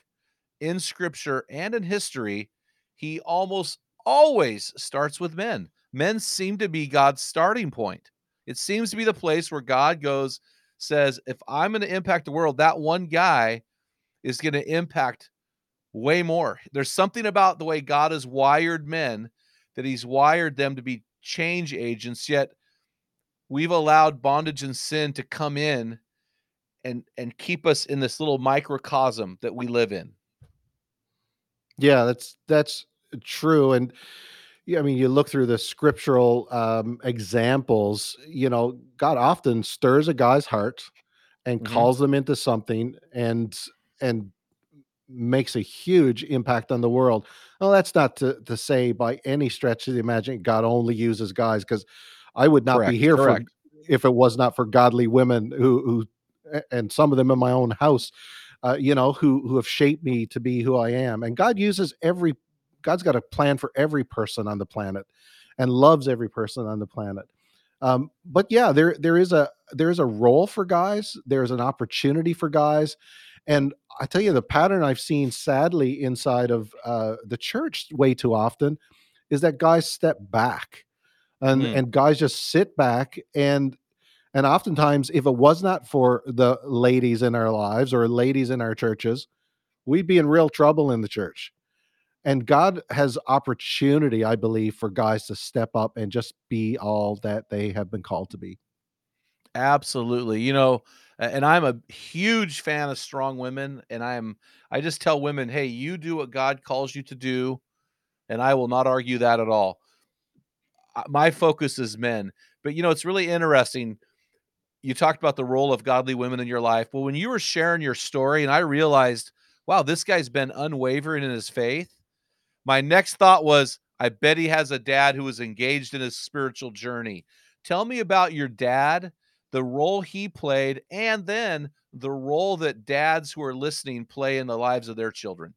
in scripture and in history, he almost always starts with men. Men seem to be God's starting point. It seems to be the place where God goes, says, if I'm going to impact the world, that one guy is going to impact way more. There's something about the way God has wired men that he's wired them to be change agents, yet we've allowed bondage and sin to come in and and keep us in this little microcosm that we live in. Yeah, that's that's true. And yeah, I mean, you look through the scriptural um, examples. You know, God often stirs a guy's heart and Mhm. calls them into something, and and makes a huge impact on the world. Well, that's not to to say by any stretch of the imagination God only uses guys, because I would not Correct, be here for if it was not for godly women who who and some of them in my own house, uh, you know, who who have shaped me to be who I am. And God uses every God's got a plan for every person on the planet and loves every person on the planet. Um, but yeah, there there is a there is a role for guys. There's an opportunity for guys, and I tell you, the pattern I've seen sadly inside of uh, the church way too often is that guys step back, and Mm. and guys just sit back and and oftentimes if it was not for the ladies in our lives or ladies in our churches, we'd be in real trouble in the church. And God has opportunity, I believe, for guys to step up and just be all that they have been called to be. Absolutely. You know, and I'm a huge fan of strong women and I'm I just tell women, "Hey, you do what God calls you to do." And I will not argue that at all. My focus is men. But you know, it's really interesting. You talked about the role of godly women in your life. Well, when you were sharing your story and I realized, wow, this guy's been unwavering in his faith. My next thought was, I bet he has a dad who was engaged in his spiritual journey. Tell me about your dad, the role he played, and then the role that dads who are listening play in the lives of their children.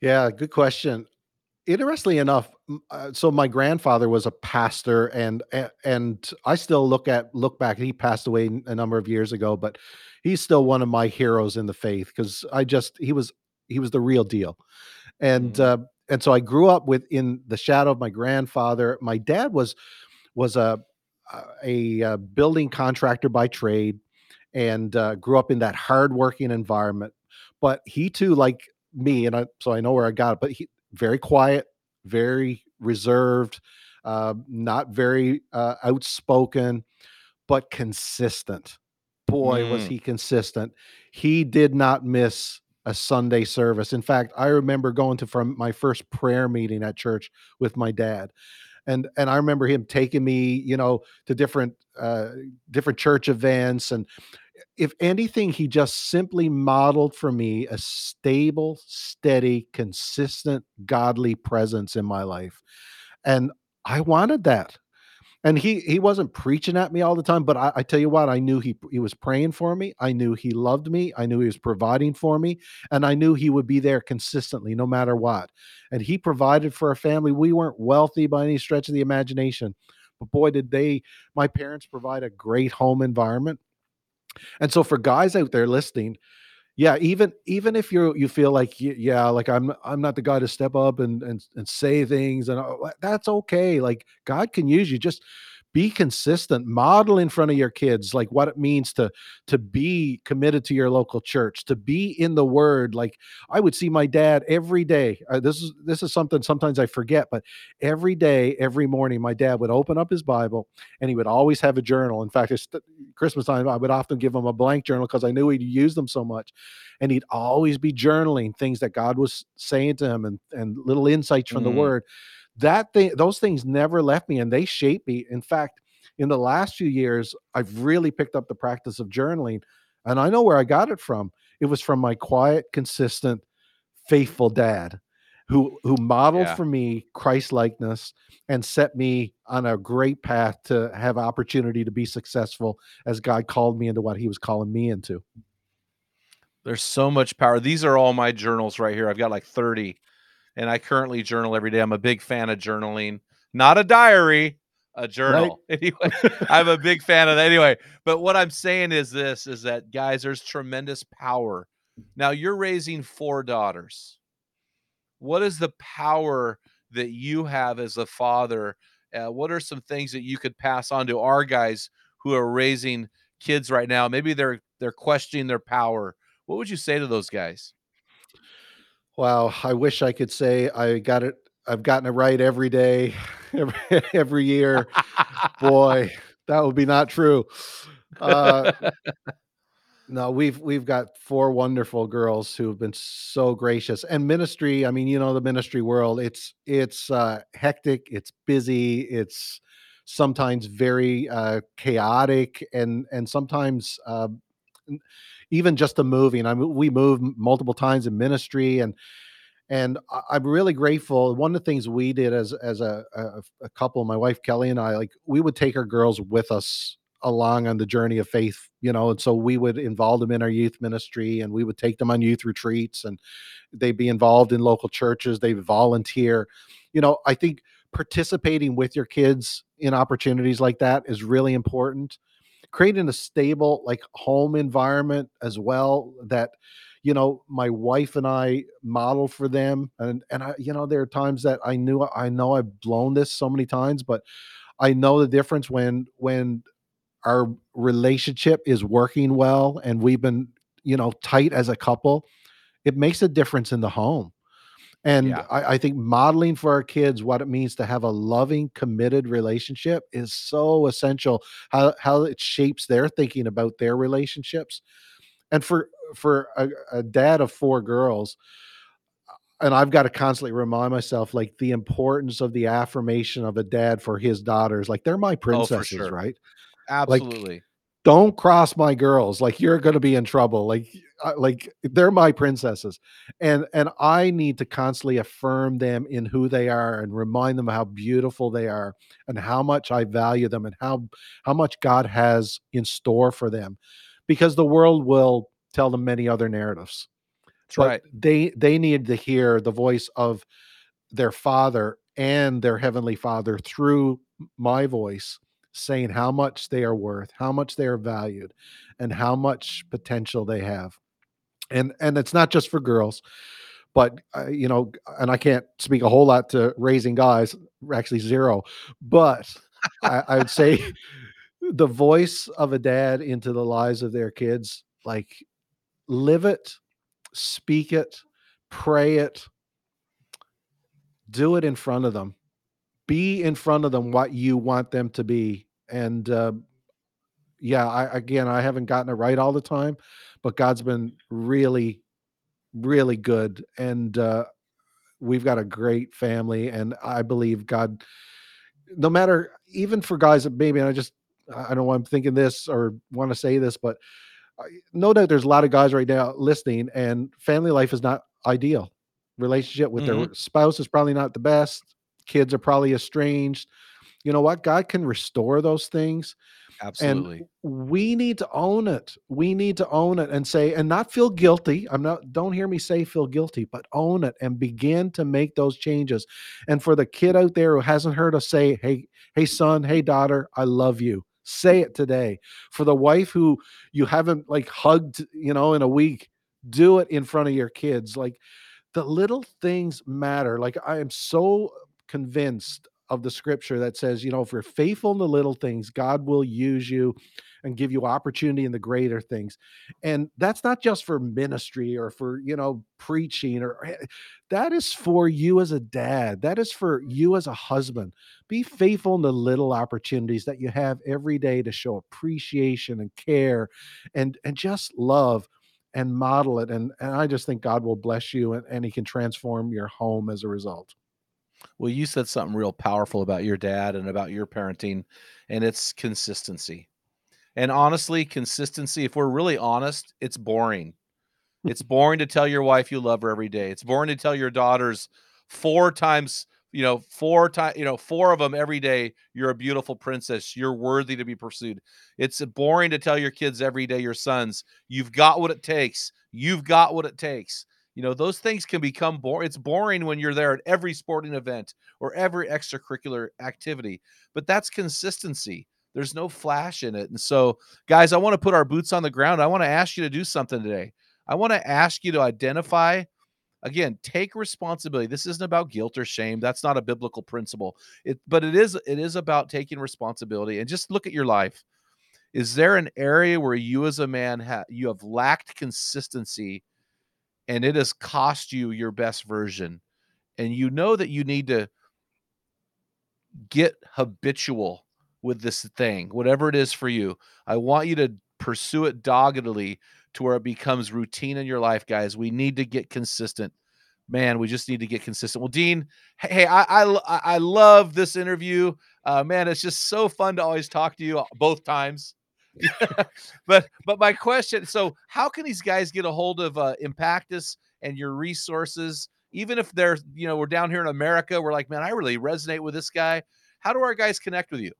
Yeah, good question. Interestingly enough, uh, so my grandfather was a pastor, and and I still look at look back. He passed away a number of years ago, but he's still one of my heroes in the faith because I just he was he was the real deal, and Mhm. uh, and so I grew up with in the shadow of my grandfather. My dad was was a a, a building contractor by trade, and uh, grew up in that hardworking environment. But he too, like me, and I so I know where I got it. But he very quiet, very reserved, uh, not very uh, outspoken, but consistent. Boy, was Mm. he consistent. He did not miss a Sunday service. In fact, I remember going to from my first prayer meeting at church with my dad and and I remember him taking me, you know, to different uh different church events and if anything he just simply modeled for me a stable, steady, consistent godly presence in my life. And I wanted that. And he he wasn't preaching at me all the time, but I, I tell you what, I knew he he was praying for me. I knew he loved me. I knew he was providing for me, and I knew he would be there consistently, no matter what. And he provided for a family. We weren't wealthy by any stretch of the imagination, but boy, did they! My parents provide a great home environment. And so, for guys out there listening, yeah, even even if you you feel like yeah, like I'm I'm not the guy to step up and and and say things and all, that's okay. Like God can use you. Just be consistent. Model in front of your kids like what it means to to be committed to your local church, to be in the Word. Like I would see my dad every day. Uh, this is this is something sometimes I forget, but every day, every morning, my dad would open up his Bible and he would always have a journal. In fact, it's Christmas time. I would often give him a blank journal because I knew he'd use them so much and he'd always be journaling things that God was saying to him and and little insights from the Mm. word. That thing those things never left me and they shaped me. In fact, in the last few years, I've really picked up the practice of journaling and I know where I got it from. It was from my quiet, consistent, faithful dad who who modeled Yeah. for me Christ likeness and set me on a great path to have opportunity to be successful as God called me into what he was calling me into. There's so much power. These are all my journals right here. I've got like 30 and I currently journal every day. I'm a big fan of journaling, not a diary, a journal. Right. Anyway, I'm a big fan of that. Anyway, but what I'm saying is this is that guys, there's tremendous power. Now you're raising four daughters. What is the power that you have as a father? Uh, what are some things that you could pass on to our guys who are raising kids right now? Maybe they're they're questioning their power. What would you say to those guys? Wow, I wish I could say I got it. I've gotten it right every day, every, every year. Boy, that would be not true. Uh, no, we've we've got four wonderful girls who have been so gracious. And ministry, I mean, you know, the ministry world, it's it's uh, hectic, it's busy, it's sometimes very uh, chaotic, and and sometimes. Uh, even just the moving. I mean, we moved multiple times in ministry, and and I'm really grateful. One of the things we did as as a, a, a couple, my wife Kelly and I, like we would take our girls with us along on the journey of faith, you know, and so we would involve them in our youth ministry, and we would take them on youth retreats, and they'd be involved in local churches. They volunteer. You know, I think participating with your kids in opportunities like that is really important creating a stable like home environment as well that you know my wife and i model for them and and i you know there are times that i knew i know i've blown this so many times but i know the difference when when our relationship is working well and we've been you know tight as a couple it makes a difference in the home and yeah. I, I, think modeling for our kids what it means to have a loving, committed relationship is so essential. How how it shapes their thinking about their relationships. And for for a, a dad of four girls, and I've got to constantly remind myself like the importance of the affirmation of a dad for his daughters. Like they're my oh, princesses, oh, sure. right? Absolutely. Like, don't cross my girls like you're going to be in trouble like like they're my princesses and and i need to constantly affirm them in who they are and remind them how beautiful they are and how much i value them and how how much god has in store for them because the world will tell them many other narratives that's but right they they need to hear the voice of their father and their heavenly father through my voice saying how much they are worth, how much they are valued, and how much potential they have. And and it's not just for girls, but uh, you know, and I can't speak a whole lot to raising guys, actually zero, but I, I would say the voice of a dad into the lives of their kids, like live it, speak it, pray it, do it in front of them. Be in front of them what you want them to be and uh, yeah i again i haven't gotten it right all the time but god's been really really good and uh, we've got a great family and i believe god no matter even for guys that maybe i just i don't know why i'm thinking this or want to say this but no doubt there's a lot of guys right now listening and family life is not ideal relationship with mm-hmm. their spouse is probably not the best kids are probably estranged. You know what? God can restore those things. Absolutely. And we need to own it. We need to own it and say, and not feel guilty. I'm not, don't hear me say feel guilty, but own it and begin to make those changes. And for the kid out there who hasn't heard us say, hey, hey, son, hey, daughter, I love you. Say it today. For the wife who you haven't like hugged, you know, in a week, do it in front of your kids. Like the little things matter. Like I am so convinced of the scripture that says, you know, if you're faithful in the little things, God will use you and give you opportunity in the greater things. And that's not just for ministry or for, you know, preaching or eh, that is for you as a dad. That is for you as a husband. Be faithful in the little opportunities that you have every day to show appreciation and care and and just love and model it. And, and I just think God will bless you and, and he can transform your home as a result. Well, you said something real powerful about your dad and about your parenting, and it's consistency. And honestly, consistency, if we're really honest, it's boring. It's boring to tell your wife you love her every day. It's boring to tell your daughters four times, you know, four times, you know, four of them every day. You're a beautiful princess. You're worthy to be pursued. It's boring to tell your kids every day, your sons, you've got what it takes. You've got what it takes. You know, those things can become boring. It's boring when you're there at every sporting event or every extracurricular activity, but that's consistency. There's no flash in it. And so, guys, I want to put our boots on the ground. I want to ask you to do something today. I want to ask you to identify again take responsibility this isn't about guilt or shame that's not a biblical principle it but it is it is about taking responsibility and just look at your life is there an area where you as a man you have lacked consistency and it has cost you your best version and you know that you need to get habitual with this thing whatever it is for you i want you to pursue it doggedly to where it becomes routine in your life, guys. We need to get consistent. Man, we just need to get consistent. Well, Dean, hey, I I, I love this interview. Uh, man, it's just so fun to always talk to you uh, both times. But but my question, so how can these guys get a hold of uh, Impactus and your resources? Even if they're, you know, we're down here in America, we're like, man, I really resonate with this guy. How do our guys connect with you?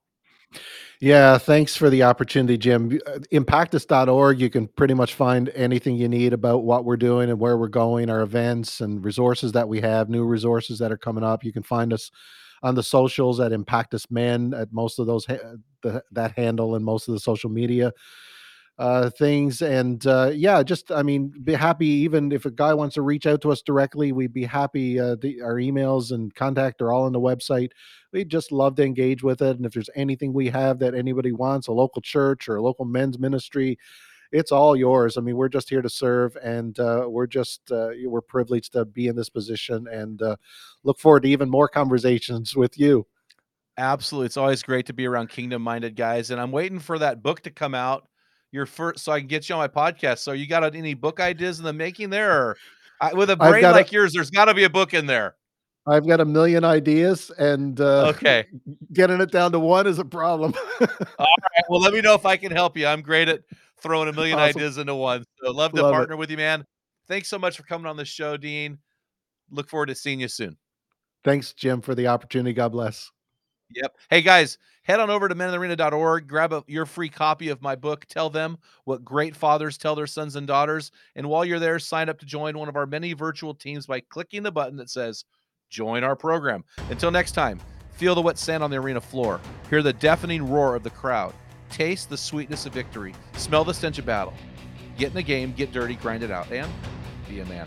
Yeah, thanks for the opportunity, Jim. Uh, Impactus.org, you can pretty much find anything you need about what we're doing and where we're going, our events and resources that we have, new resources that are coming up. You can find us on the socials at Impactus Men at most of those the, that handle and most of the social media uh, things. And uh, yeah, just I mean, be happy even if a guy wants to reach out to us directly, we'd be happy. Uh, the, our emails and contact are all on the website. We'd just love to engage with it. And if there's anything we have that anybody wants, a local church or a local men's ministry, it's all yours. I mean, we're just here to serve, and uh, we're just uh, we're privileged to be in this position, and uh, look forward to even more conversations with you. Absolutely, it's always great to be around kingdom-minded guys, and I'm waiting for that book to come out your first so I can get you on my podcast. So you got any book ideas in the making there or I, with a brain like a, yours, there's got to be a book in there. I've got a million ideas and uh, okay, getting it down to one is a problem. All right. Well, let me know if I can help you. I'm great at throwing a million awesome. ideas into one. So love to love partner it. with you, man. Thanks so much for coming on the show, Dean. Look forward to seeing you soon. Thanks, Jim, for the opportunity. God bless. Yep. Hey guys, head on over to meninthearena.org, grab a, your free copy of my book. Tell them what great fathers tell their sons and daughters. And while you're there, sign up to join one of our many virtual teams by clicking the button that says join our program. Until next time, feel the wet sand on the arena floor, hear the deafening roar of the crowd, taste the sweetness of victory, smell the stench of battle. Get in the game, get dirty, grind it out, and be a man.